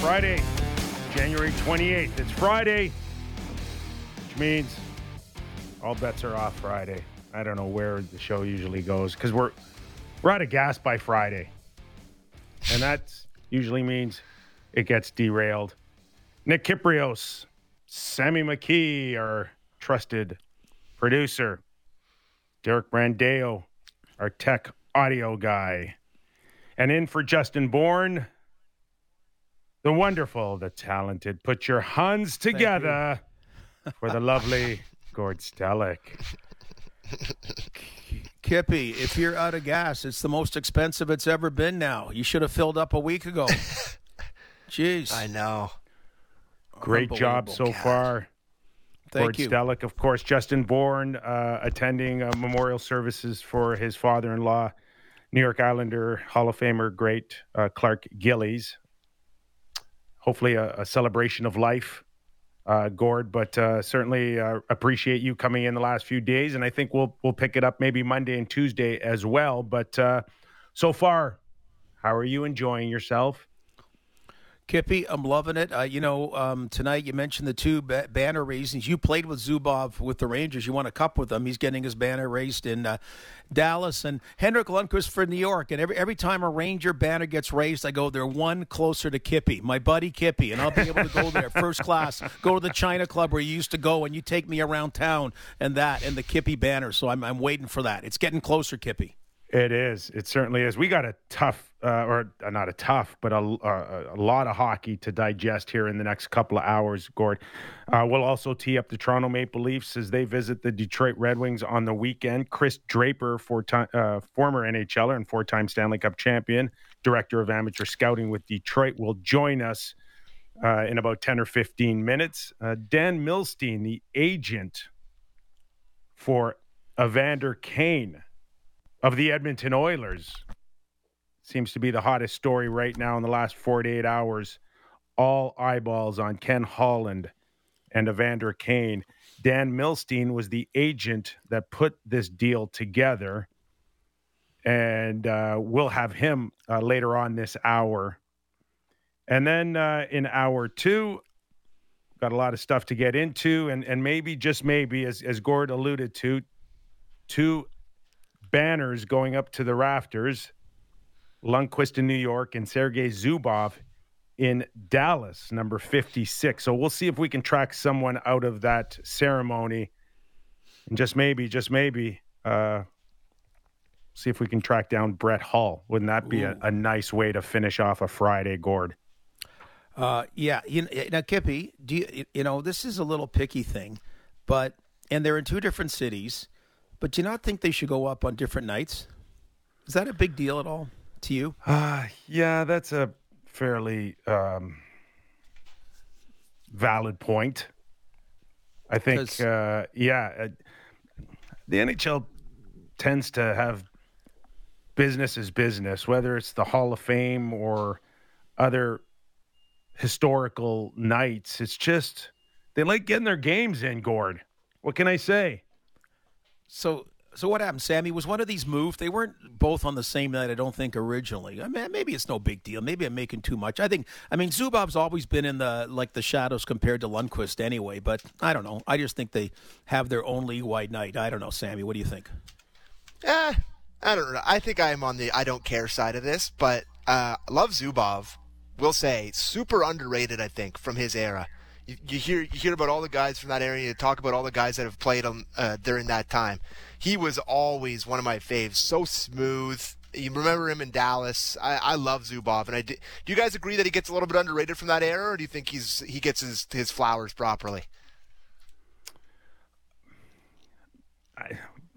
Friday, January 28th. It's Friday, which means all bets are off Friday. I don't know where the show usually goes because we're we're out of gas by Friday, and that usually means it gets derailed. Nick Kypreos, Sammy McKee, our trusted producer, Derek Brandeo, our tech audio guy, and in for Justin Bourne, the wonderful, the talented. Put your hands together for the lovely Gord Stellick. Kippy, if you're out of gas, it's the most expensive it's ever been now. You should have filled up a week ago. Jeez. I know. Great job so God. far. Thank Gord you. Stellick, of course, Justin Bourne uh, attending uh, memorial services for his father-in-law, New York Islander Hall of Famer great uh, Clark Gillies. Hopefully, a, a celebration of life, uh, Gord. But uh, certainly uh, appreciate you coming in the last few days, and I think we'll we'll pick it up maybe Monday and Tuesday as well. But uh, so far, how are you enjoying yourself? Kippy, I'm loving it. Uh, you know, um, tonight you mentioned the two ba- banner raisings. You played with Zubov with the Rangers. You won a cup with him. He's getting his banner raised in uh, Dallas. And Henrik Lundqvist for New York. And every every time a Ranger banner gets raised, I go, they're one closer to Kippy, my buddy Kippy. And I'll be able to go there first class, go to the China Club where you used to go, and you take me around town and that, and the Kippy banner. So I'm, I'm waiting for that. It's getting closer, Kippy. It is. It certainly is. We got a tough, uh, or uh, not a tough, but a, a, a lot of hockey to digest here in the next couple of hours, Gord. Uh, we'll also tee up the Toronto Maple Leafs as they visit the Detroit Red Wings on the weekend. Chris Draper, four time, uh, former NHLer and four time Stanley Cup champion, director of amateur scouting with Detroit, will join us uh, in about 10 or 15 minutes. Uh, Dan Milstein, the agent for Evander Kane of the Edmonton Oilers. Seems to be the hottest story right now in the last 48 hours. All eyeballs on Ken Holland and Evander Kane. Dan Milstein was the agent that put this deal together. And uh, we'll have him uh, later on this hour. And then uh, in hour two, got a lot of stuff to get into. And, and maybe, just maybe, as, as Gord alluded to, two banners going up to the rafters. Lundqvist in New York and Sergei Zubov in Dallas, number 56. So we'll see if we can track someone out of that ceremony. And just maybe, just maybe, uh, see if we can track down Brett Hull. Wouldn't that be a, a nice way to finish off a Friday, Gord? Uh, yeah, you now Kippy, do you you know this is a little picky thing, but and they're in two different cities, but do you not think they should go up on different nights? Is that a big deal at all to you? Uh, yeah, that's a fairly um, valid point. I think, uh, yeah, uh, the NHL tends to have business as business, whether it's the Hall of Fame or other historical nights. It's just they like getting their games in, Gord. What can I say? So so what happened, Sammy? Was one of these moved? They weren't both on the same night, I don't think originally. I mean, maybe it's no big deal. Maybe I'm making too much. I think I mean Zubov's always been in the like the shadows compared to Lundqvist anyway, but I don't know. I just think they have their own league wide night. I don't know, Sammy. What do you think? Eh, I don't know. I think I'm on the I don't care side of this, but uh, love Zubov. Will say super underrated. I think from his era. You, you hear you hear about all the guys from that area. You talk about all the guys that have played on uh, during that time. He was always one of my faves. So smooth. You remember him in Dallas. I, I love Zubov, and I di- do. You guys agree that he gets a little bit underrated from that era, or do you think he's he gets his his flowers properly?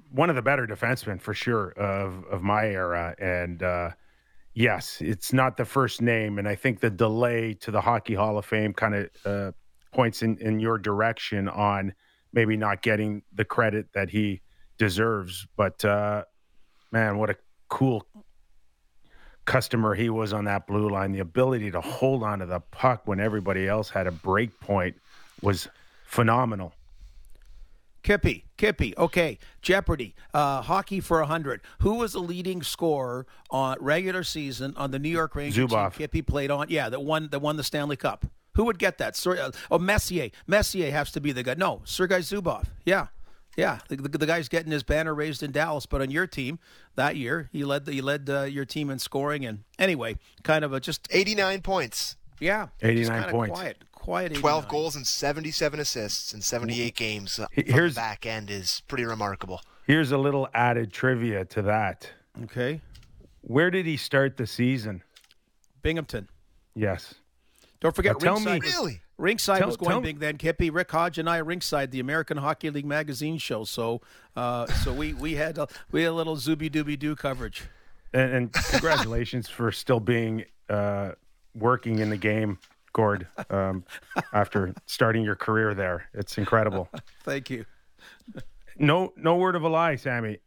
one of the better defensemen for sure of of my era and uh yes it's not the first name and i think the delay to the hockey hall of fame kind of uh points in in your direction on maybe not getting the credit that he deserves but uh man what a cool customer he was on that blue line the ability to hold on to the puck when everybody else had a break point was phenomenal Kippy, Kippy. Okay, Jeopardy, uh, hockey for a hundred. Who was the leading scorer on regular season on the New York Rangers? Team Kippy played on. Yeah, that won that won the Stanley Cup. Who would get that? Sir, uh, oh, Messier. Messier has to be the guy. No, Sergei Zubov. Yeah, yeah. The, the, the guy's getting his banner raised in Dallas, but on your team that year, he led the, he led uh, your team in scoring. And anyway, kind of a just 89 points, yeah, 89 just kinda points. Quiet, quiet. 12 goals, and 77 assists in 78 games. uh, He- from here's- the back end is pretty remarkable. Here's a little added trivia to that. Okay, Where did he start the season? Binghamton. Yes. Don't forget Now tell me- ringside. was- Really? Ringside Tell- was going tell- big then, Kippy. Rick Hodge and I ringside the American Hockey League magazine show. So, uh, so we we had a, we had a little zooby dooby doo coverage. And, and congratulations for still being uh, working in the game, Gord, um, after starting your career there. It's incredible. Thank you. No, no word of a lie, Sammy.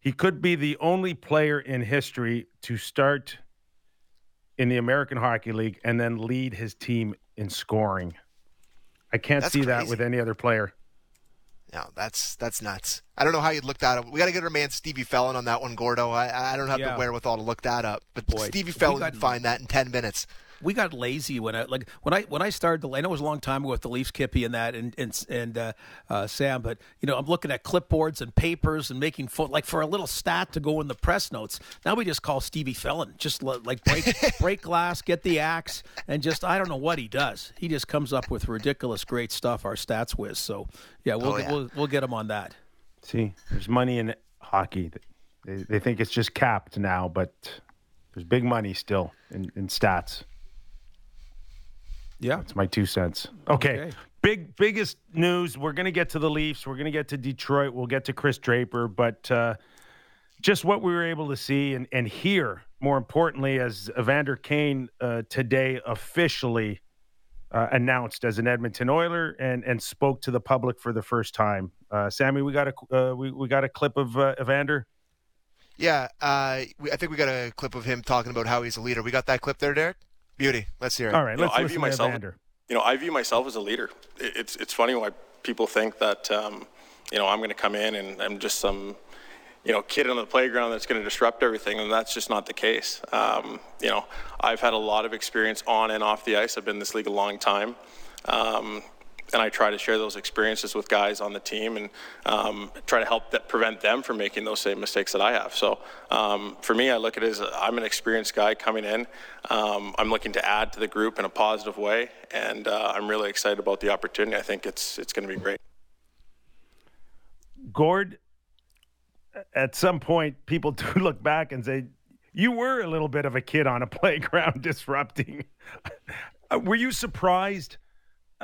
He could be the only player in history to start in the American Hockey League and then lead his team in scoring. I can't That's see that with any other player. No, that's that's nuts. I don't know how you'd look that up. We got to get our man Stevie Fellon on that one, Gordo. I, I don't have Yeah. the wherewithal to look that up, but Boy, Stevie we Fellon got- can find that in 10 minutes. We got lazy when I like when I when I started the I know it was a long time ago with the Leafs Kippy and that and and and uh, uh, Sam, but you know I'm looking at clipboards and papers and making fo- like for a little stat to go in the press notes. Now we just call Stevie Fellon, just li- like break break glass, get the axe, and just I don't know what he does. He just comes up with ridiculous great stuff. Our stats whiz. So yeah, we'll Oh, get, yeah. we'll we'll get him on that. See, there's money in hockey. They, they think it's just capped now, but there's big money still in, in stats. Yeah. It's my two cents. Okay. Okay. Big biggest news. We're gonna get to the Leafs. We're gonna get to Detroit. We'll get to Chris Draper, but uh, just what we were able to see and, and hear, more importantly, as Evander Kane uh, today officially uh, announced as an Edmonton Oiler and and spoke to the public for the first time. Uh, Sammy, we got a uh, we, we got a clip of uh, Evander. Yeah, uh, we, I think we got a clip of him talking about how he's a leader. We got that clip there, Derek? Beauty. Let's hear it. All right, You know, let's I listen view to myself- Evander. you know, I view myself as a leader. It's it's funny why people think that um, you know I'm going to come in and I'm just some you know kid on the playground that's going to disrupt everything, and that's just not the case. Um, you know, I've had a lot of experience on and off the ice. I've been in this league a long time. Um, and I try to share those experiences with guys on the team and um, try to help prevent them from making those same mistakes that I have. So um, for me, I look at it as I'm an experienced guy coming in. Um, I'm looking to add to the group in a positive way, and uh, I'm really excited about the opportunity. I think it's it's going to be great. Gord, at some point, people do look back and say, you were a little bit of a kid on a playground disrupting. Were you surprised?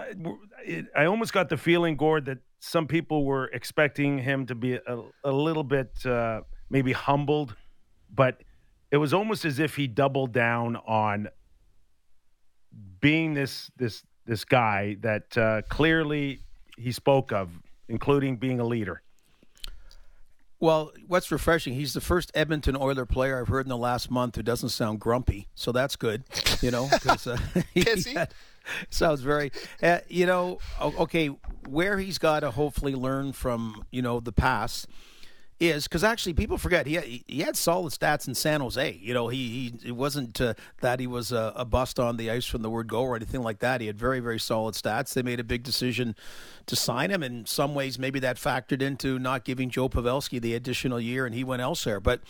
Uh, it- I almost got the feeling, Gord, that some people were expecting him to be a, a little bit uh, maybe humbled, but it was almost as if he doubled down on being this this this guy that uh, clearly he spoke of, including being a leader. Well, what's refreshing? He's the first Edmonton Oiler player I've heard in the last month who doesn't sound grumpy. So that's good, you know. 'cause, uh, he had- sounds very, uh, you know. Okay, where he's got to hopefully learn from, you know, the past is because actually people forget he had, he had solid stats in San Jose. You know, he, he it wasn't uh, that he was a, a bust on the ice from the word go or anything like that. He had very very solid stats. They made a big decision to sign him. In some ways, maybe that factored into not giving Joe Pavelski the additional year, and he went elsewhere. But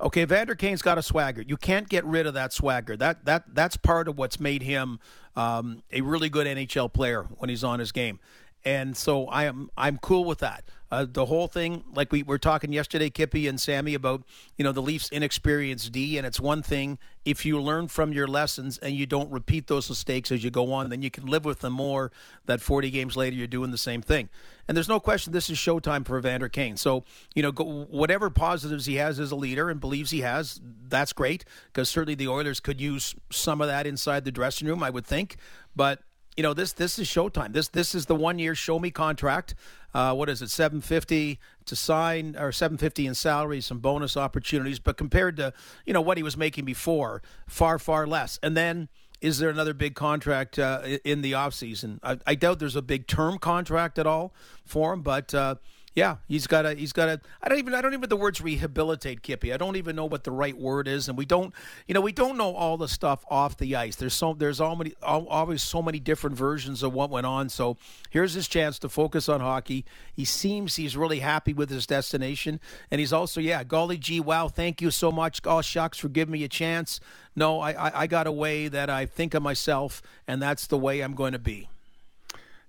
okay, Vander Kane's got a swagger. You can't get rid of that swagger. That that that's part of what's made him um, a really good NHL player when he's on his game and so I am I'm cool with that. Uh, the whole thing, like we were talking yesterday, Kippy and Sammy about you know the Leafs' inexperienced D, and it's one thing if you learn from your lessons and you don't repeat those mistakes as you go on, then you can live with them more. That 40 games later, you're doing the same thing, and there's no question this is showtime for Evander Kane. So you know go, whatever positives he has as a leader and believes he has, that's great because certainly the Oilers could use some of that inside the dressing room, I would think, but you know this this is showtime. This this is the one year show me contract. Uh, what is it? Seven fifty to sign or seven fifty in salary, some bonus opportunities, but compared to you know what he was making before, far far less. And then is there another big contract uh, in the offseason? I, I doubt there's a big term contract at all for him, but uh, yeah, he's got a he's got a I don't even I don't even the words rehabilitate Kippy. I don't even know what the right word is, and we don't you know we don't know all the stuff off the ice. There's so there's all many always so many different versions of what went on. So here's his chance to focus on hockey. He seems he's really happy with his destination, and he's also yeah, golly gee, wow, thank you so much, oh shucks for giving me a chance. No, I I, I got a way that I think of myself, and that's the way I'm going to be.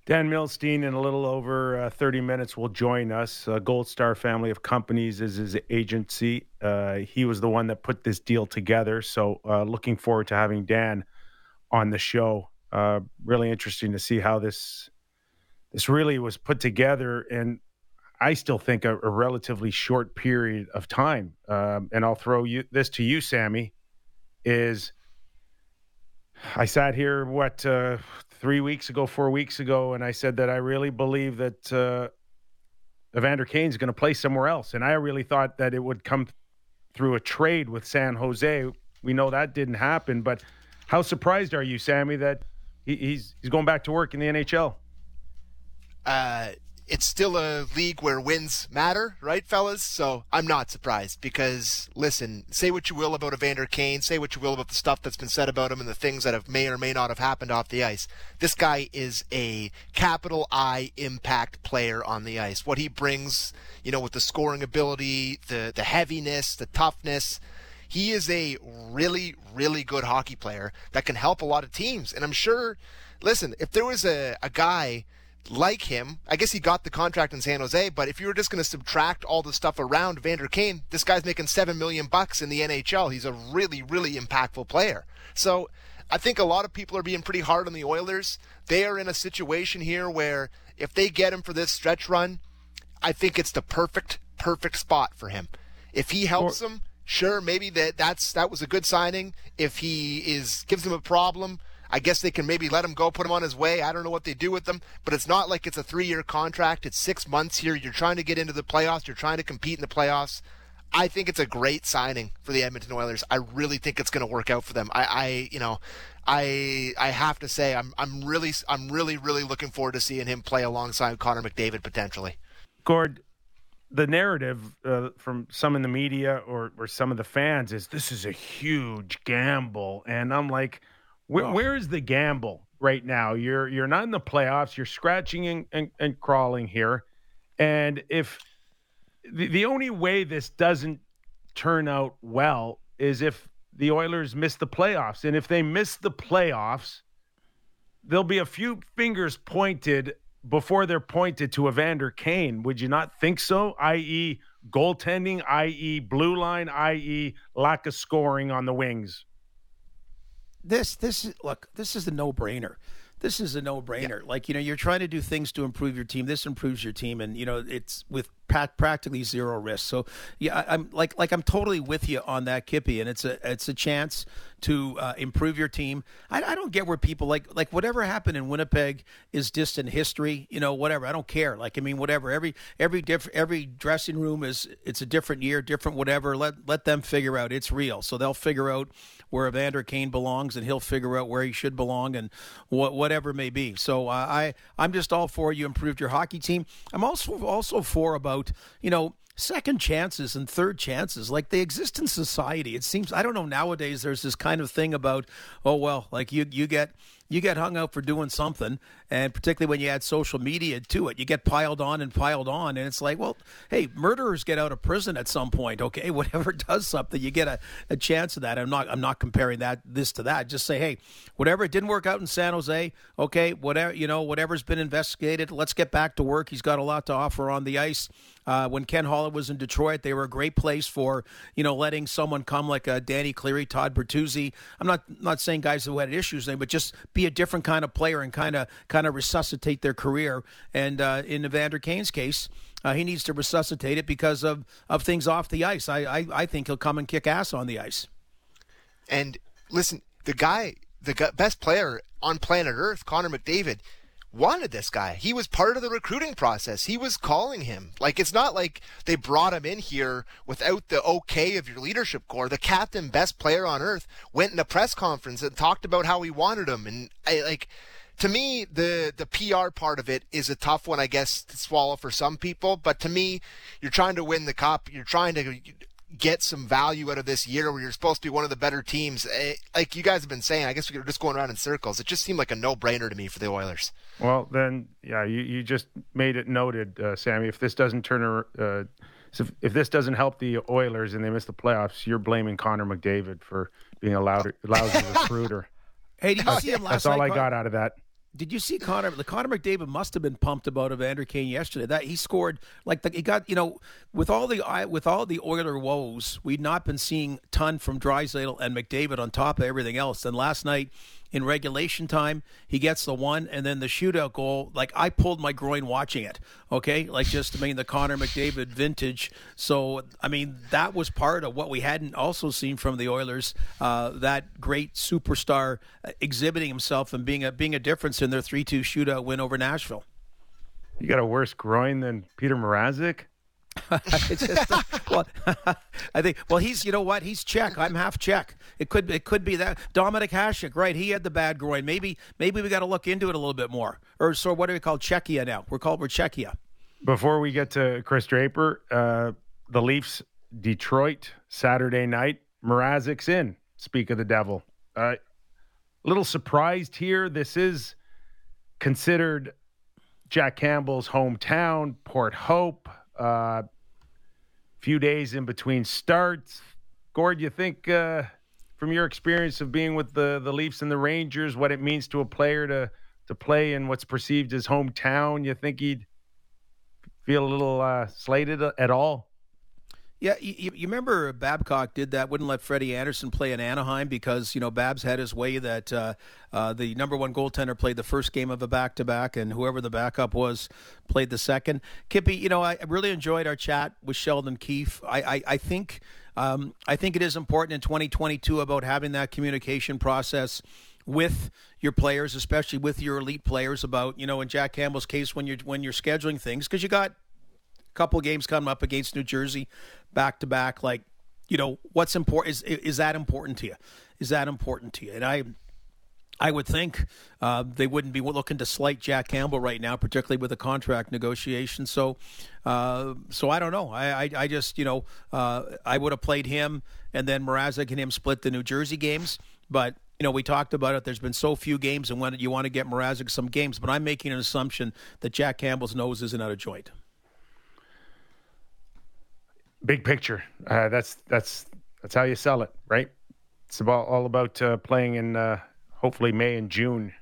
Dan Milstein, in a little over uh, 30 minutes, will join us. Uh, Gold Star Family of Companies is his agency. Uh, he was the one that put this deal together. So, uh, looking forward to having Dan on the show. Uh, really interesting to see how this this really was put together, and I still think a, a relatively short period of time. Um, and I'll throw you this to you, Sammy. Is I sat here what uh, three weeks ago, four weeks ago, and I said that I really believe that uh, Evander Kane's going to play somewhere else, and I really thought that it would come through a trade with San Jose. We know that didn't happen, but how surprised are you, Sammy, that he, he's he's going back to work in the NHL? Uh, it's still a league where wins matter, right, fellas? So I'm not surprised because, listen, say what you will about Evander Kane, say what you will about the stuff that's been said about him and the things that have may or may not have happened off the ice. This guy is a capital I impact player on the ice. What he brings, you know, with the scoring ability, the the heaviness, the toughness. He is a really, really good hockey player that can help a lot of teams. And I'm sure, listen, if there was a, a guy like him. I guess he got the contract in San Jose, but if you were just going to subtract all the stuff around Vander Kane, this guy's making seven million bucks in the NHL. He's a really, really impactful player. So I think a lot of people are being pretty hard on the Oilers. They are in a situation here where if they get him for this stretch run, I think it's the perfect, perfect spot for him. If he helps or- them, sure, maybe that that's that was a good signing. If he is gives them a problem, I guess they can maybe let him go, put him on his way. I don't know what they do with them, but it's not like it's a three year contract. It's six months here. You're trying to get into the playoffs, you're trying to compete in the playoffs. I think it's a great signing for the Edmonton Oilers. I really think it's going to work out for them. I, I, you know, I, I have to say, I'm, I'm really, I'm really, really looking forward to seeing him play alongside Connor McDavid potentially. Gord, the narrative uh, from some in the media or, or some of the fans is this is a huge gamble, and I'm like, where, oh. where is the gamble right now? You're you're not in the playoffs. You're scratching and, and, and crawling here, and if the, the only way this doesn't turn out well is if the Oilers miss the playoffs, and if they miss the playoffs, there'll be a few fingers pointed before they're pointed to Evander Kane. Would you not think so? I.e., goaltending, i.e., blue line, i.e., lack of scoring on the wings this this is look this is a no brainer this is a no brainer yeah. like you know you're trying to do things to improve your team. This improves your team. And you know it's with practically zero risk so yeah i'm like like i'm totally with you on that kippy and it's a it's a chance to uh, improve your team I, I don't get where people like like whatever happened in winnipeg is distant history you know whatever i don't care like i mean whatever every every different every dressing room is it's a different year different whatever let let them figure out it's real so they'll figure out where Evander Kane belongs, and he'll figure out where he should belong, and what whatever may be. So uh, I I'm just all for you improved your hockey team. I'm also also for about you know second chances and third chances like they exist in society it seems. I don't know nowadays there's this kind of thing about oh well like you you get you get hung out for doing something, and particularly when you add social media to it, you get piled on and piled on, and it's like, well, hey, murderers get out of prison at some point, okay? Whatever does something, you get a, a chance of that. I'm not I'm not comparing that this to that. Just say, hey, whatever it didn't work out in San Jose, okay, whatever you know, whatever's been investigated, let's get back to work. He's got a lot to offer on the ice. Uh, when Ken Holland was in Detroit, they were a great place for you know letting someone come like a Danny Cleary, Todd Bertuzzi. I'm not not saying guys who had issues, but just be a different kind of player and kind of kind of resuscitate their career. And uh, in Evander Kane's case. Uh, he needs to resuscitate it because of, of things off the ice. I, I, I think he'll come and kick ass on the ice. And listen, the guy, the best player on planet Earth, Connor McDavid, wanted this guy. He was part of the recruiting process. He was calling him. Like it's not like they brought him in here without the okay of your leadership core. The captain, best player on earth, went in a press conference and talked about how he wanted him. And I like to me the the PR part of it is a tough one, I guess, to swallow for some people. But to me, you're trying to win the cup. You're trying to get some value out of this year where you're supposed to be one of the better teams. Eh, like you guys have been saying, I guess we're just going around in circles. It just seemed like a no brainer to me for the Oilers. Well, then, yeah, you, you just made it noted, uh, Sammy. If this doesn't turn, uh, if, if this doesn't help the Oilers and they miss the playoffs, you're blaming Connor McDavid for being a lousy, lousy recruiter. Hey, did you see him last That's all night? I got out of that. Did you see Connor? The Connor McDavid must have been pumped about Evander Kane yesterday. That he scored like the, he got you know with all the with all the Oiler woes, we'd not been seeing ton from Draisaitl and McDavid on top of everything else. And last night in regulation time. He gets the one, and then the shootout goal. Like I pulled my groin watching it. Okay, like just I mean the Connor McDavid vintage. So I mean that was part of what we hadn't also seen from the Oilers. Uh, that great superstar exhibiting himself and being a being a difference in their three two shootout win over Nashville. You got a worse groin than Petr Mrazek? it's just, well, I think. Well, he's you know what? He's Czech. I'm half Czech. It could it could be that Dominik Hasek, right? He had the bad groin. Maybe maybe we got to look into it a little bit more. Or so what do we call Czechia now? We're called we're Czechia. Before we get to Chris Draper, uh, the Leafs Detroit Saturday night. Mrazek's in. Speak of the devil. A uh, little surprised here. This is considered Jack Campbell's hometown, Port Hope. Uh, few days in between starts. Gord, you think uh, from your experience of being with the the Leafs and the Rangers, what it means to a player to to play in what's perceived as hometown, you think he'd feel a little uh, slated at all? Yeah, you, you, remember Babcock did that, wouldn't let Freddie Andersen play in Anaheim because, you know, Babs had his way that uh, uh, the number one goaltender played the first game of a back to back and whoever the backup was played the second. Kippy, you know, I really enjoyed our chat with Sheldon Keefe. I, I, I think. Um, I think it is important in 2022 about having that communication process with your players, especially with your elite players. About you know, in Jack Campbell's case, when you're when you're scheduling things, because you got couple games coming up against New Jersey, back to back. Like, you know, what's important is is that important to you? Is that important to you? And I. I would think uh, they wouldn't be looking to slight Jack Campbell right now, particularly with the contract negotiation. So, uh, so I don't know. I, I, I just, you know, uh, I would have played him, and then Mrazek and him split the New Jersey games. But you know, we talked about it. There's been so few games, and when you want to get Mrazek some games, but I'm making an assumption that Jack Campbell's nose isn't out of joint big picture. Uh, that's that's that's how you sell it, right? It's about all about uh, playing in uh, hopefully May and June,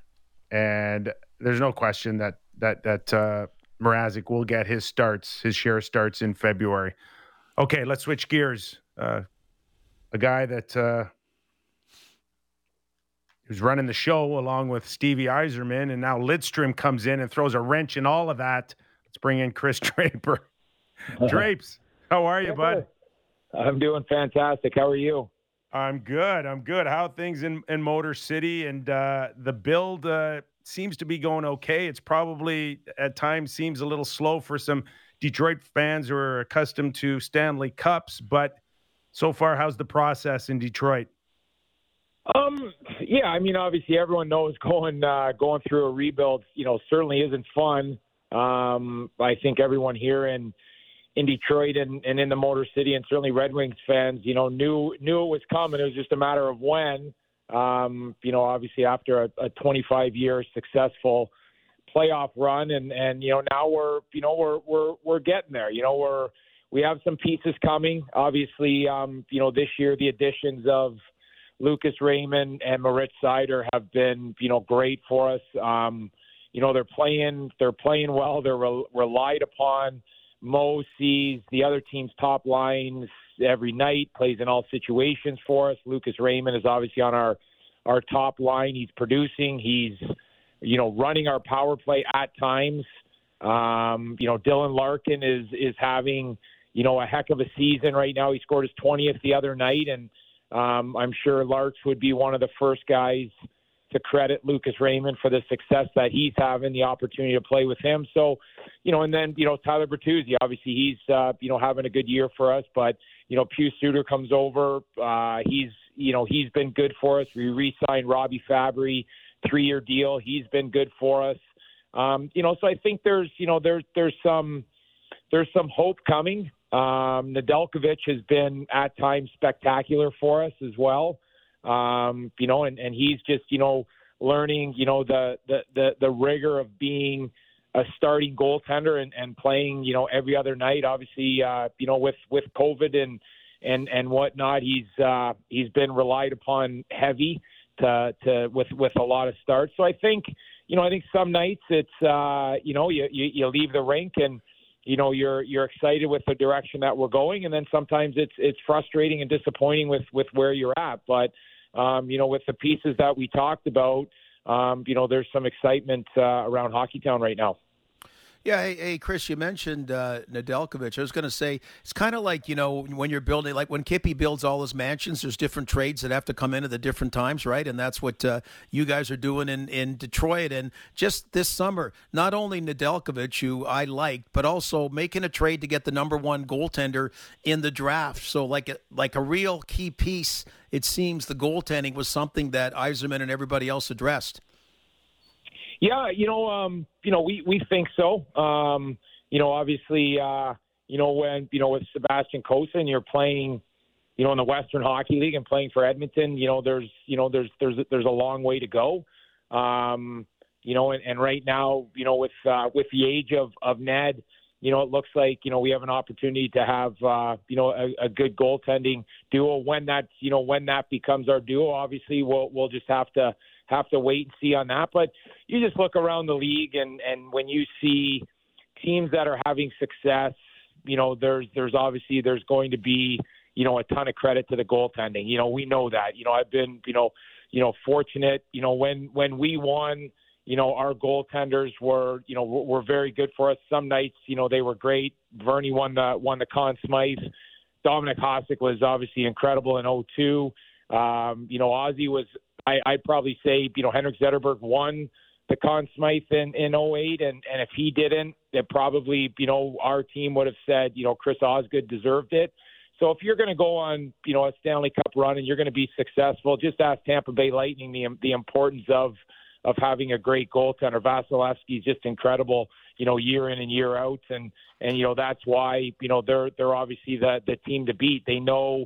and there's no question that that that uh, Mrazek will get his starts, his share starts in February. Okay, let's switch gears. Uh, a guy that uh, who's running the show along with Stevie Yzerman, and now Lidstrom comes in and throws a wrench in all of that. Let's bring in Chris Draper. Drapes. How are you, bud? I'm doing fantastic. How are you? I'm good. I'm good. How things in, in Motor City and uh, the build uh, seems to be going okay. It's probably at times seems a little slow for some Detroit fans who are accustomed to Stanley Cups, but so far, how's the process in Detroit? Um, yeah, I mean, obviously, everyone knows going uh, going through a rebuild, you know, certainly isn't fun. Um, I think everyone here in in Detroit and, and in the Motor City, and certainly Red Wings fans, you know, knew knew it was coming. It was just a matter of when. Um, you know, obviously after a, a 25 year successful playoff run, and and you know now we're you know we're we're we're getting there. You know we're we have some pieces coming. Obviously, um, you know this year the additions of Lucas Raymond and Moritz Seider have been you know great for us. Um, you know they're playing they're playing well. They're re- relied upon. Mo sees the other team's top lines every night, plays in all situations for us. Lucas Raymond is obviously on our our top line. He's producing. He's you know running our power play at times. Um, you know Dylan Larkin is is having you know a heck of a season right now. He scored his 20th the other night, and um, I'm sure Larks would be one of the first guys to credit Lucas Raymond for the success that he's having, the opportunity to play with him. So, you know, and then you know Tyler Bertuzzi, obviously he's uh, you know having a good year for us, but you know Pius Suter comes over, uh, he's you know he's been good for us. We re-signed Robbie Fabbri, three-year deal. He's been good for us. Um, you know, so I think there's you know there's there's some there's some hope coming. Um, Nedeljkovic has been at times spectacular for us as well. Um, you know, and, and he's just, you know, learning, you know, the, the, the, the rigor of being a starting goaltender and, and playing, you know, every other night. Obviously, uh, you know, with, with COVID and, and, and whatnot, he's, uh, he's been relied upon heavy to, to, with, with a lot of starts. So I think, you know, I think some nights it's, uh, you know, you, you, you leave the rink and, you know you're you're excited with the direction that we're going and then sometimes it's it's frustrating and disappointing with with where you're at but um, you know, with the pieces that we talked about, um, you know, there's some excitement uh, around Hockeytown right now. Yeah, hey, hey, Chris, you mentioned uh, Nedeljkovic. I was going to say it's kind of like you know when you're building, like when Kippy builds all his mansions. There's different trades that have to come in at the different times, right? And that's what uh, you guys are doing in in Detroit. And just this summer, not only Nedeljkovic, who I liked, but also making a trade to get the number one goaltender in the draft. So like a, like a real key piece. It seems the goaltending was something that Yzerman and everybody else addressed. Yeah, you know, um, you know, we we think so. Um, you know, obviously, uh, you know, when you know with Sebastian Cossa and you're playing, you know, in the Western Hockey League and playing for Edmonton, you know, there's you know there's there's there's a long way to go. Um, you know, and, and right now, you know, with uh, with the age of of Ned, you know, it looks like you know we have an opportunity to have uh, you know a, a good goaltending duo. When that you know when that becomes our duo, obviously we'll we'll just have to have to wait and see on that. But you just look around the league, and and when you see teams that are having success, you know, there's there's obviously there's going to be you know a ton of credit to the goaltending. You know, we know that. You know, I've been you know you know fortunate. You know, when when we won. You know, our goaltenders were, you know, were very good for us. Some nights, you know, they were great. Vernie won the won the Conn Smythe. Dominik Hasek was obviously incredible in 02. Um, you know, Ozzy was I, I'd probably say, you know, Henrik Zetterberg won the Conn Smythe in, in 08, and, and if he didn't, then probably, you know, our team would have said, you know, Chris Osgood deserved it. So if you're going to go on, you know, a Stanley Cup run and you're going to be successful, just ask Tampa Bay Lightning the the importance of of having a great goaltender. Vasilevskiy is just incredible, you know, year in and year out, and and you know that's why you know they're they're obviously the the team to beat. They know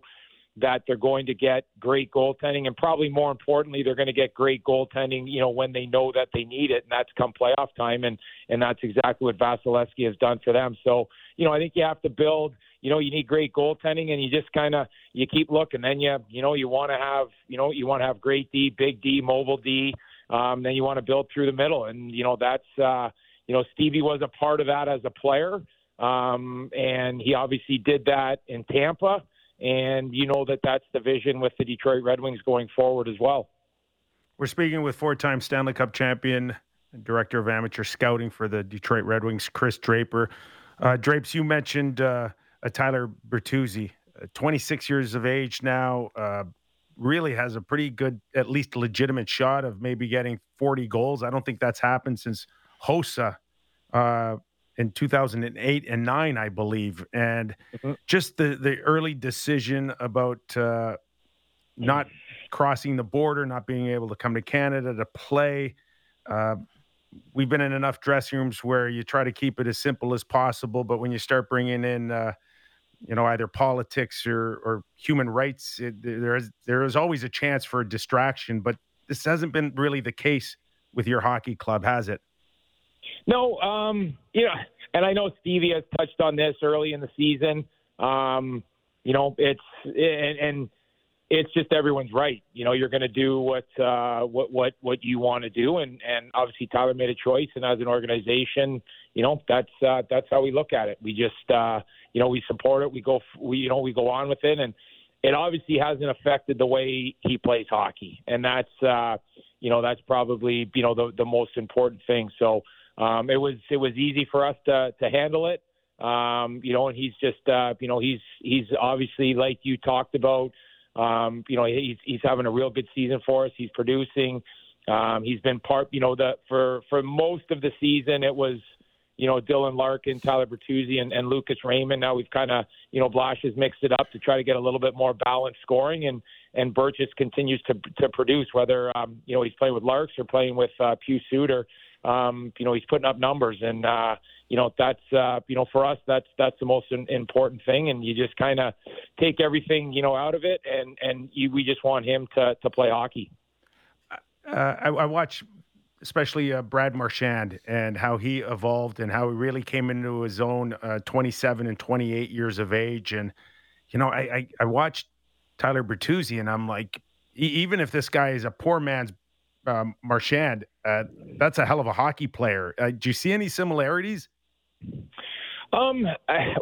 that they're going to get great goaltending, and probably more importantly, they're going to get great goaltending. You know, when they know that they need it, and that's come playoff time, and and that's exactly what Vasilevskiy has done for them. So, you know, I think you have to build. You know, you need great goaltending, and you just kind of you keep looking. Then you you know you want to have you know you want to have great D, big D, mobile D. Um, then you want to build through the middle, and you know that's uh, you know Stevie was a part of that as a player, um, and he obviously did that in Tampa and you know that that's the vision with the Detroit Red Wings going forward as well. We're speaking with four-time Stanley Cup champion, and director of amateur scouting for the Detroit Red Wings, Chris Draper. Uh, Drapes, you mentioned uh, Tyler Bertuzzi, uh, 26 years of age now, uh, really has a pretty good, at least legitimate shot of maybe getting 40 goals. I don't think that's happened since Hossa uh, in 2008 and 9 i believe and mm-hmm. just the the early decision about uh, not crossing the border not being able to come to canada to play uh, we've been in enough dressing rooms where you try to keep it as simple as possible but when you start bringing in uh, you know either politics or, or human rights it, there is there is always a chance for a distraction but this hasn't been really the case with your hockey club has it no, um, you know, and I know Stevie has touched on this early in the season. Um, you know, it's and, and it's just everyone's right. You know, you're going to do what uh, what what what you want to do, and and obviously Tyler made a choice, and as an organization, you know, that's uh, that's how we look at it. We just uh, you know we support it. We go we you know we go on with it, and it obviously hasn't affected the way he plays hockey, and that's uh, you know that's probably you know the the most important thing. So um, it was it was easy for us to to handle it. Um, you know, and he's just uh, you know he's he's obviously like you talked about. Um, you know, he's he's having a real good season for us. He's producing. Um, he's been part, you know, the for for most of the season it was, you know, Dylan Larkin, Tyler Bertuzzi, and, and Lucas Raymond. Now we've kind of, you know, Blash has mixed it up to try to get a little bit more balanced scoring, and and Burgess continues to to produce. Whether um, you know he's playing with Larks or playing with uh, Pius Suter, um, you know, he's putting up numbers, and uh, you know that's uh, you know for us that's that's the most important thing, and you just kind of take everything you know out of it, and and you, we just want him to to play hockey uh, I, I, watch especially uh, Brad Marchand and how he evolved and how he really came into his own uh, 27 and 28 years of age. And, you know, I, I, I watched Tyler Bertuzzi and I'm like, even if this guy is a poor man's um, Marchand, uh, that's a hell of a hockey player. Uh, do you see any similarities? Um,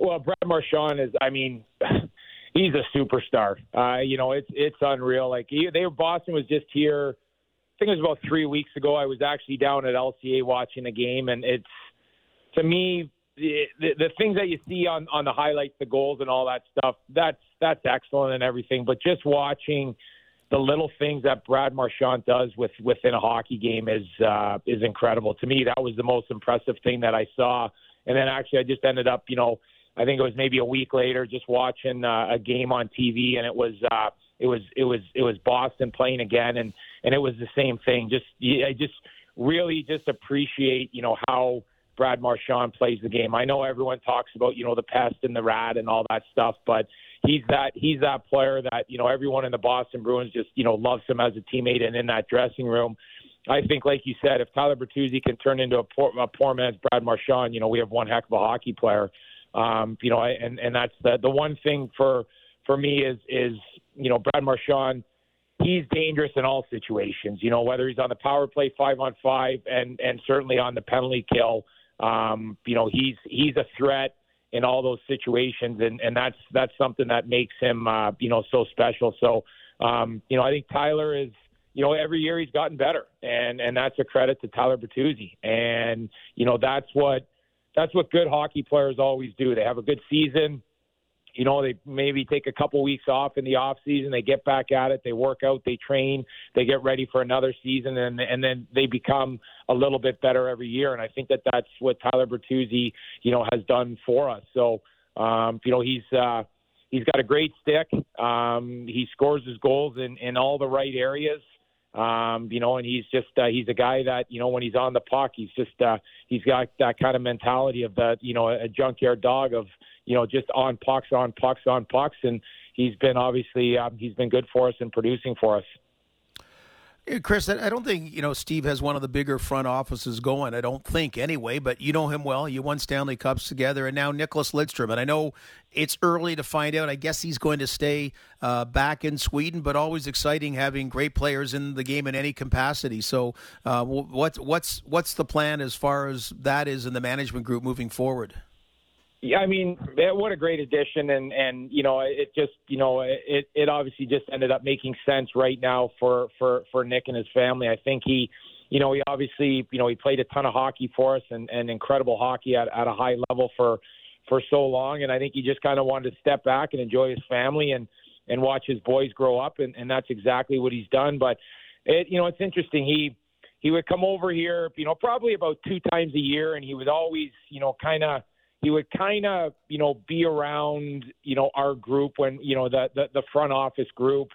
well, Brad Marchand is, I mean, he's a superstar. Uh, you know, it's, it's unreal. Like he, they, Boston was just here I think it was about three weeks ago. I was actually down at LCA watching the game, and it's to me the, the, the things that you see on on the highlights, the goals, and all that stuff. That's that's excellent and everything. But just watching the little things that Brad Marchand does with within a hockey game is uh, is incredible. To me, that was the most impressive thing that I saw. And then actually, I just ended up, you know, I think it was maybe a week later, just watching uh, a game on TV, and it was uh, it was it was it was Boston playing again, and and it was the same thing. Just I just really just appreciate you know how Brad Marchand plays the game. I know everyone talks about you know the pest and the rat and all that stuff, but he's that he's that player that you know everyone in the Boston Bruins just you know loves him as a teammate and in that dressing room. I think, like you said, if Tyler Bertuzzi can turn into a poor, a poor man's Brad Marchand, you know we have one heck of a hockey player. Um, you know, and and that's the the one thing for for me is is you know Brad Marchand he's dangerous in all situations. You know, whether he's on the power play five on five and and certainly on the penalty kill. Um, you know, he's he's a threat in all those situations, and and that's that's something that makes him uh, you know so special. So um, you know, I think Tyler is. You know, every year he's gotten better, and and that's a credit to Tyler Bertuzzi. And you know, that's what that's what good hockey players always do. They have a good season you know they maybe take a couple weeks off in the off season they get back at it they work out they train they get ready for another season and and then they become a little bit better every year. And i think that that's what tyler bertuzzi you know has done for us. So um you know he's uh he's got a great stick. Um he scores his goals in in all the right areas um, you know, and he's just uh, he's a guy that you know when he's on the puck, he's just uh, he's got that kind of mentality of that you know a junkyard dog of you know, just on pucks, on pucks, on pucks, and he's been obviously um, he's been good for us and producing for us. Chris, I don't think you know Steve has one of the bigger front offices going. I don't think anyway, but you know him well. You won Stanley Cups together, and now Nicklas Lidstrom. And I know it's early to find out. I guess he's going to stay uh, back in Sweden, but always exciting having great players in the game in any capacity. So, uh, what's what's what's the plan as far as that is in the management group moving forward? Yeah, I mean, what a great addition, and and you know, it just you know, it it obviously just ended up making sense right now for for for Nick and his family. I think he, you know, he obviously you know he played a ton of hockey for us and and incredible hockey at at a high level for for so long, and I think he just kind of wanted to step back and enjoy his family and and watch his boys grow up, and and that's exactly what he's done. But it you know, it's interesting. He he would come over here, you know, probably about two times a year, and he would always you know kind of he would kind of you know be around you know our group when you know the the, the front office group.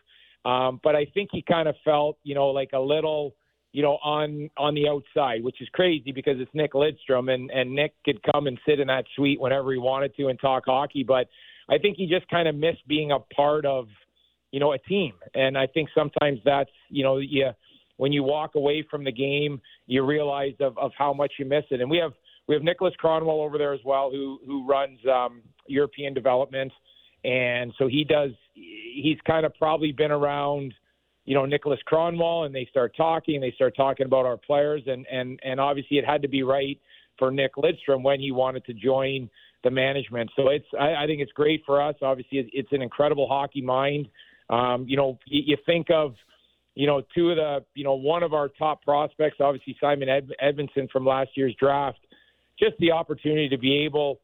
Um, but I think he kind of felt you know like a little you know on on the outside which is crazy because it's Nick Lidstrom and and Nick could come and sit in that suite whenever he wanted to and talk hockey. But I think he just kind of missed being a part of you know a team. And I think sometimes that's you know yeah when you walk away from the game you realize of of how much you miss it. And we have we have Niklas Kronwall over there as well, who who runs um, European development, and so he does. He's kind of probably been around, you know, Niklas Kronwall, and they start talking. They start talking about our players, and and and obviously it had to be right for Nick Lidstrom when he wanted to join the management. So it's I, I think it's great for us. Obviously, it's an incredible hockey mind. Um, you know, you, you think of you know, two of the, you know, one of our top prospects, obviously Simon Ed- Edvinsson from last year's draft just the opportunity to be able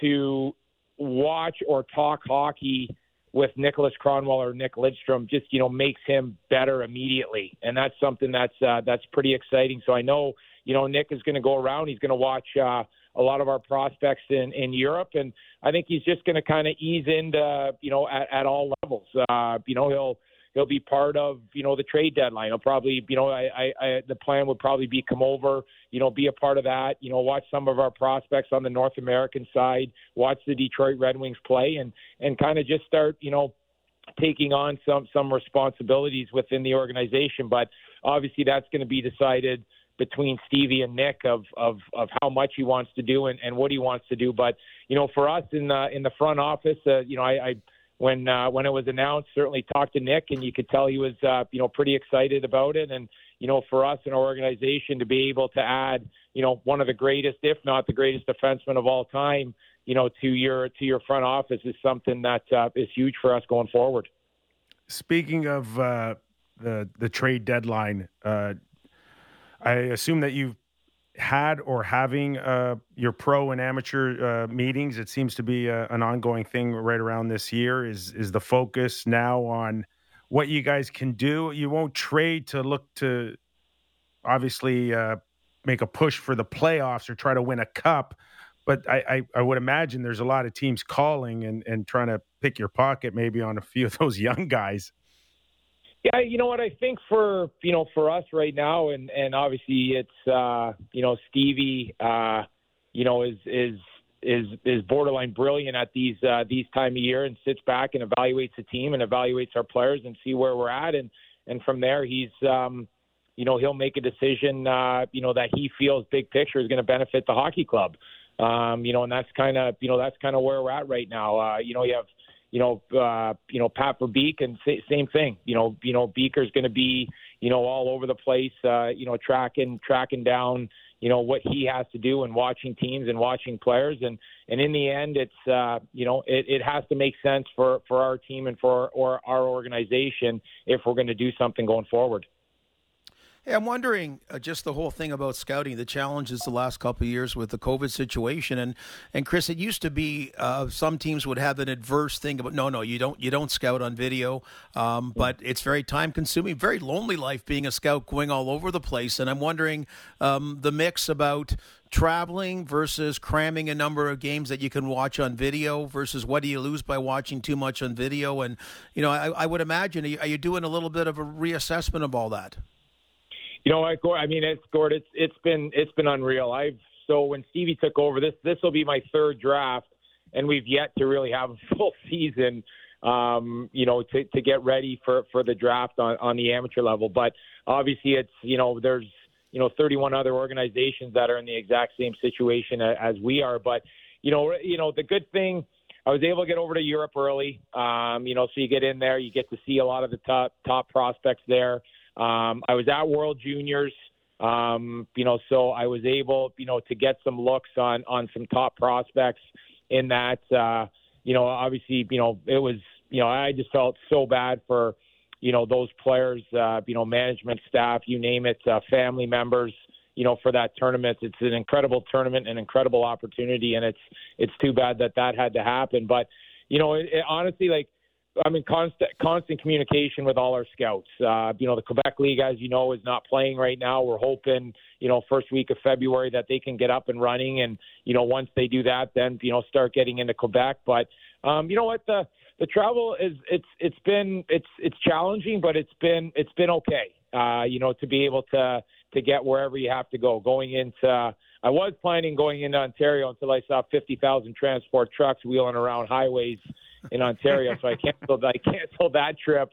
to watch or talk hockey with Niklas Kronwall or Nick Lidstrom just you know makes him better immediately, and that's something that's uh, that's pretty exciting. So I know you know Nick is going to go around. He's going to watch uh, a lot of our prospects in in Europe, and I think he's just going to kind of ease into you know at, at all levels. Uh, you know he'll he'll be part of you know the trade deadline. He'll probably you know I, I, I the plan would probably be come over, you know, be a part of that. You know, watch some of our prospects on the North American side, watch the Detroit Red Wings play, and and kind of just start you know taking on some some responsibilities within the organization. But obviously, that's going to be decided between Stevie and Nick of of of how much he wants to do and, and what he wants to do. But you know, for us in the in the front office, uh, you know, I, I when uh, when it was announced. Certainly talked to Nick, and you could tell he was uh, you know pretty excited about it. And you know, for us in our organization to be able to add you know one of the greatest, if not the greatest, defenseman of all time, you know, to your to your front office is something that uh, is huge for us going forward. Speaking of uh, the the trade deadline, uh, I assume that you've had or having uh, your pro and amateur uh, meetings. It seems to be a, uh, an ongoing thing right around this year. Is is the focus now on what you guys can do? You won't trade to look to obviously uh, make a push for the playoffs or try to win a cup. But I, I, I, would imagine there's a lot of teams calling and, and trying to pick your pocket maybe on a few of those young guys. Yeah, you know what I think for you know for us right now, and and obviously it's uh, you know Stevie, uh, you know is is is is borderline brilliant at these uh, these time of year and sits back and evaluates the team and evaluates our players and see where we're at and and from there he's um, you know he'll make a decision uh, you know that he feels big picture is going to benefit the hockey club. Um, you know, and that's kind of you know that's kind of where we're at right now. Uh, you know, you have you know, uh, you know, Pat Verbeek, and sa- same thing. You know, you know, Beaker's going to be, you know, all over the place. Uh, you know, tracking tracking down, you know, what he has to do and watching teams and watching players. And and in the end, it's uh, you know, it, it has to make sense for for our team and for our, or our organization if we're going to do something going forward. Hey, I'm wondering uh, just the whole thing about scouting, the challenges the last couple of years with the COVID situation, and and Chris, it used to be uh, some teams would have an adverse thing about no, no, you don't you don't scout on video, um, but it's very time consuming, very lonely life being a scout, going all over the place, and I'm wondering um, the mix about traveling versus cramming a number of games that you can watch on video versus what do you lose by watching too much on video, and you know I, I would imagine are you, are you doing a little bit of a reassessment of all that? You know, I, I mean, it's Gord. It's it's been it's been unreal. I've so when Stevie took over, this this will be my third draft, and we've yet to really have a full season. Um, you know, to to get ready for for the draft on on the amateur level. But obviously, it's you know, there's you know 31 other organizations that are in the exact same situation as we are. But you know, you know, the good thing. I was able to get over to Europe early. Um, you know, so you get in there, you get to see a lot of the top top prospects there. Um, I was at World Juniors, um, you know, so I was able, you know, to get some looks on on some top prospects in that. Uh, you know, obviously, you know, it was, you know, I just felt so bad for, you know, those players, uh, you know, management staff, you name it, uh, family members you know, for that tournament. It's an incredible tournament, an incredible opportunity, and it's it's too bad that that had to happen. But you know, it, it, honestly, like I'm in constant constant communication with all our scouts. Uh, you know, the Quebec League, as you know, is not playing right now. We're hoping, you know, first week of February that they can get up and running, and you know, once they do that, then you know, start getting into Quebec. But um, you know what, the the travel is it's it's been it's it's challenging, but it's been it's been okay. Uh, you know, to be able to to get wherever you have to go. Going into I was planning going into Ontario until I saw 50,000 transport trucks wheeling around highways in Ontario, so I canceled I canceled that trip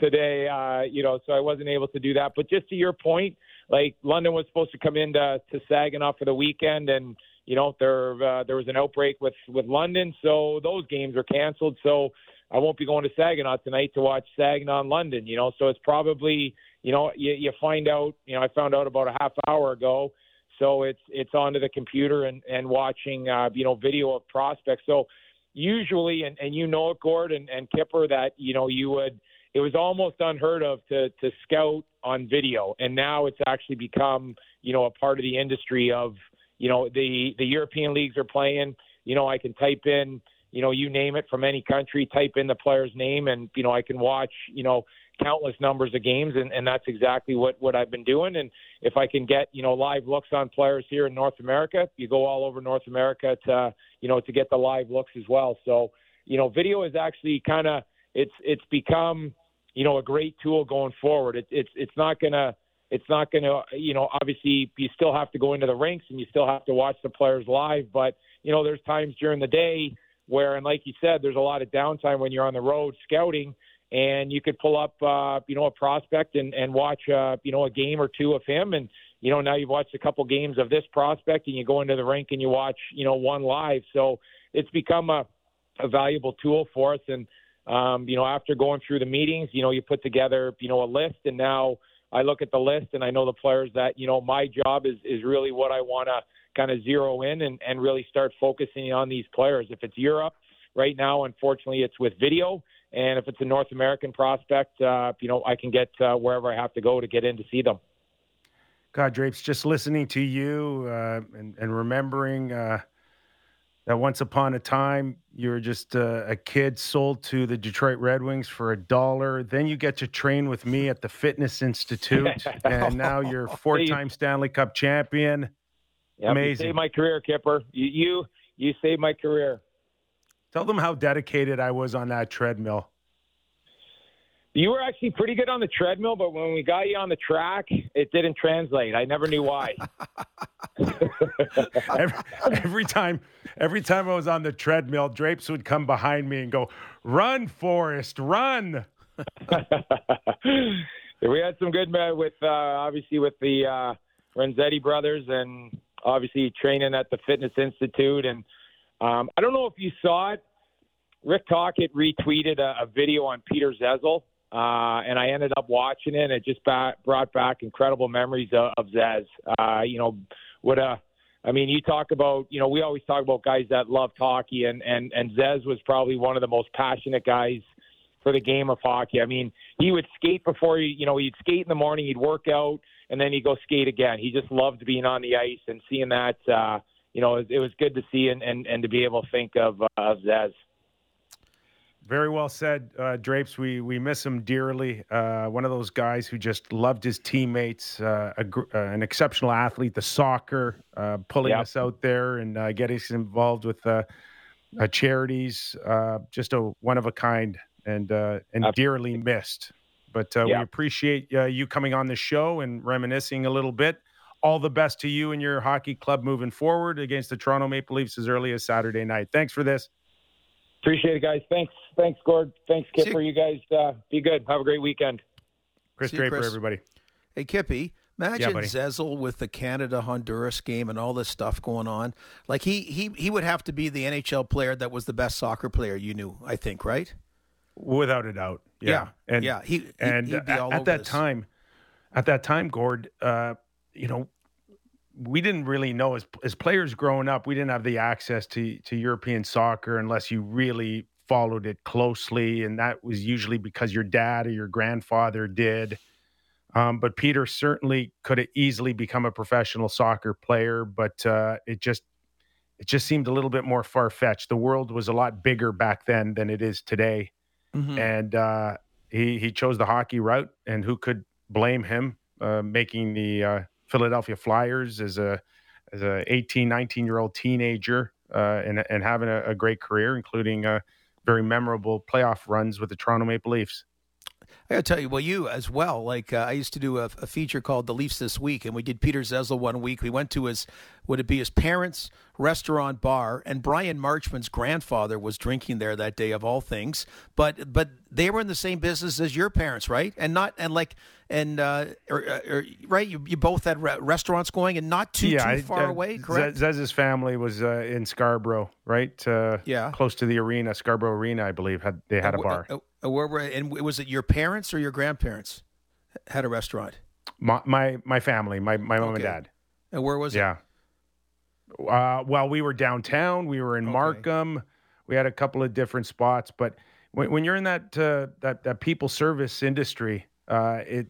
today. Uh, you know, so I wasn't able to do that. But just to your point, like London was supposed to come into to Saginaw for the weekend, and you know there uh, there was an outbreak with with London, so those games are canceled. So I won't be going to Saginaw tonight to watch Saginaw in London. You know, so it's probably you know you, you find out. You know, I found out about a half hour ago. So it's it's onto the computer and and watching uh, you know video of prospects. So usually, and, and you know it, Gord and, and Kyper, that you know you would. It was almost unheard of to to scout on video, and now it's actually become you know a part of the industry of you know the the European leagues are playing. You know, I can type in you know, you name it from any country, type in the player's name, and you know, I can watch, you know, countless numbers of games, and, and that's exactly what what I've been doing. And if I can get you know live looks on players here in North America, you go all over North America to uh, you know to get the live looks as well. So you know, video is actually kind of it's it's become you know a great tool going forward. It, it's it's not gonna it's not to, you know, obviously you still have to go into the rinks and you still have to watch the players live. But, you know, there's times during the day where, and like you said, there's a lot of downtime when you're on the road scouting and you could pull up, uh, you know, a prospect and, and watch, uh, you know, a game or two of him. And, you know, now you've watched a couple games of this prospect and you go into the rink and you watch, you know, one live. So it's become a, a valuable tool for us. And, um, you know, after going through the meetings, you know, you put together, you know, a list and now, I look at the list and I know the players that you know my job is is really what I want to kind of zero in and and really start focusing on these players. If it's Europe right now, unfortunately, it's with video, and if it's a North American prospect, uh, you know I can get uh, wherever I have to go to get in to see them. God, Drapes, just listening to you uh, and and remembering uh, that once upon a time you were just a, a, kid sold to the Detroit Red Wings for a dollar. Then you get to train with me at the Fitness Institute, and now you're four-time Stanley Cup champion. Yep, Amazing! You saved my career, Kyper. You, you you saved my career. Tell them how dedicated I was on that treadmill. You were actually pretty good on the treadmill, but when we got you on the track, it didn't translate. I never knew why. every, every, time, every time I was on the treadmill, Drapes would come behind me and go, "Run, Forrest, run!" we had some good uh, with uh, obviously with the uh, Renzetti brothers, and obviously training at the Fitness Institute. And um, I don't know if you saw it. Rick Tocchet retweeted a, a video on Peter Zezel uh, and I ended up watching it. And it just back, brought back incredible memories of, of Zez. Uh, you know, what a, I mean, you talk about, you know, we always talk about guys that love hockey, and and and Zez was probably one of the most passionate guys for the game of hockey. I mean, he would skate before he, you know, he'd skate in the morning, he'd work out, and then he'd go skate again. He just loved being on the ice and seeing that. Uh, you know, it, it was good to see and, and and to be able to think of uh, of Zez. Very well said, uh, Drapes. We we miss him dearly. Uh, one of those guys who just loved his teammates, uh, a, uh, an exceptional athlete, the soccer, uh, pulling yep. us out there and uh, getting us involved with charities. just a one of a kind and and dearly missed. But yep. we appreciate you coming on the show and reminiscing a little bit. All the best to you and your hockey club moving forward against the Toronto Maple Leafs as early as Saturday night. Thanks for this. Appreciate it, guys. Thanks, thanks, Gord. Thanks, Kyper. You. you guys uh, be good. Have a great weekend. Chris See Draper, Chris. everybody. Hey, Kippy. Imagine yeah, Zezel with the Canada Honduras game and all this stuff going on. Like he he he would have to be the NHL player that was the best soccer player you knew. I think, right? Without a doubt. Yeah. yeah. And yeah, he, and at, at that this. time, at that time, Gord, uh, you know, we didn't really know as as players growing up, we didn't have the access to to European soccer unless you really followed it closely, and that was usually because your dad or your grandfather did. Um, but Peter certainly could have easily become a professional soccer player, but uh, it just it just seemed a little bit more far fetched. The world was a lot bigger back then than it is today, mm-hmm. and uh, he he chose the hockey route, and who could blame him uh, making the uh, Philadelphia Flyers as a as a 18, 19 year old teenager uh, and and having a, a, great career, including uh, very memorable playoff runs with the Toronto Maple Leafs. I got to tell you, well, you as well. Like uh, I used to do a, a, feature called "The Leafs This Week," and we did Peter Zezel one week. We went to his, would it be his parents' restaurant bar, and Brian Marchment's grandfather was drinking there that day, of all things. But but they were in the same business as your parents, right? And not and like and uh, or, or, right, you, you both had re- restaurants going and not too yeah, too far I, uh, away, correct? Zez's family was uh, in Scarborough, right? Uh, yeah, close to the arena, Scarborough Arena, I believe. Had they had a bar? Uh, uh, where were and was it your parents or your grandparents had a restaurant? My my, my family, my my mom okay. and dad. And where was yeah. it? Yeah. well, we were downtown. We were in okay. Markham. We had a couple of different spots, but when, when you're in that that that people service industry, it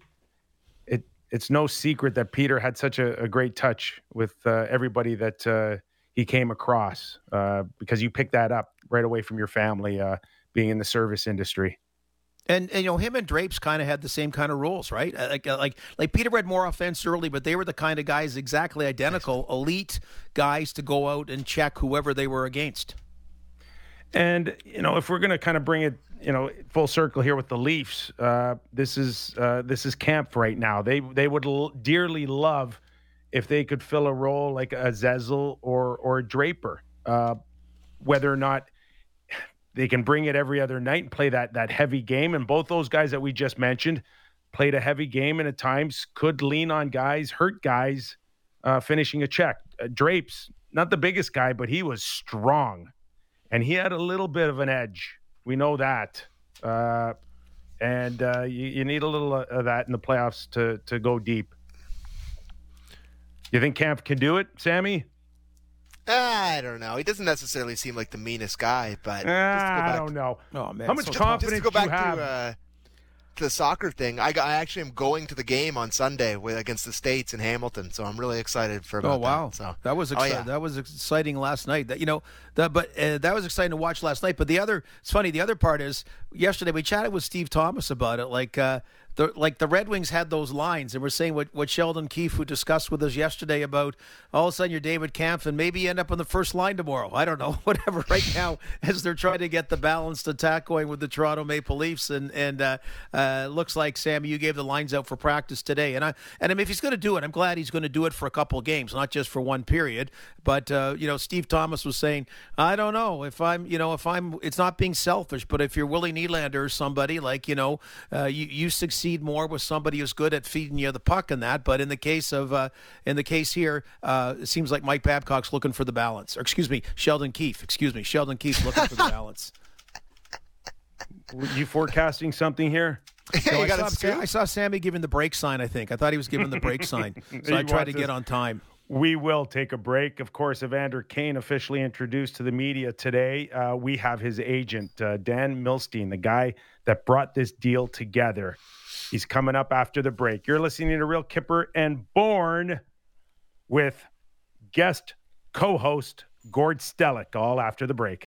it's no secret that Peter had such a, a great touch with uh, everybody that uh, he came across uh, because you picked that up right away from your family uh, being in the service industry. And, and, you know him and Drapes kind of had the same kind of rules, right? Uh, like uh, like like Peter had more offense early, but they were the kind of guys exactly identical, elite guys to go out and check whoever they were against. And you know, if we're going to kind of bring it, you know, full circle here with the Leafs, uh, this is uh, this is camp right now. They they would l- dearly love if they could fill a role like a Zezel or or a Draper, uh, whether or not they can bring it every other night and play that that heavy game. And both those guys that we just mentioned played a heavy game and at times could lean on guys, hurt guys, uh, finishing a check. Uh, Drapes, not the biggest guy, but he was strong, and he had a little bit of an edge. We know that. Uh, and uh, you, you, need a little of that in the playoffs to to go deep. You think Kampf can do it, Sammy? I don't know. He doesn't necessarily seem like the meanest guy, but uh, I don't know. Oh man, how much so confidence just to go back you have? To, uh, to the soccer thing, I, I actually am going to the game on Sunday with against the States in Hamilton, so I'm really excited for. About oh wow, that, so that was oh, yeah. that was exciting last night. That you know, that but uh, that was exciting to watch last night. But the other, it's funny. The other part is yesterday we chatted with Steve Thomas about it. Like uh, the like the Red Wings had those lines, and we're saying what, what Sheldon Keefe, who discussed with us yesterday about all of a sudden you're David Kampf, and maybe you end up on the first line tomorrow. I don't know, whatever. Right now, as they're trying to get the balanced attack going with the Toronto Maple Leafs, and and uh, uh, looks like Sammy, you gave the lines out for practice today, and I and I mean, if he's going to do it, I'm glad he's going to do it for a couple of games, not just for one period. But uh, you know, Steve Thomas was saying, I don't know if I'm, you know, if I'm, it's not being selfish, but if you're Willie Nylander or somebody like, you know, uh, you you succeed more with somebody who's good at feeding you the puck and that. But in the case of, uh, in the case here, uh, it seems like Mike Babcock's looking for the balance. Or excuse me, Sheldon Keefe. Excuse me, Sheldon Keefe's looking for the balance. you forecasting something here? No, You I, saw. I saw Sammy giving the break sign. I think I thought he was giving the break sign, so I tried to get us- on time. We will take a break. Of course, Evander Kane officially introduced to the media today. Uh, we have his agent, uh, Dan Milstein, the guy that brought this deal together. He's coming up after the break. You're listening to Real Kyper and Bourne with guest co host Gord Stellick, all after the break.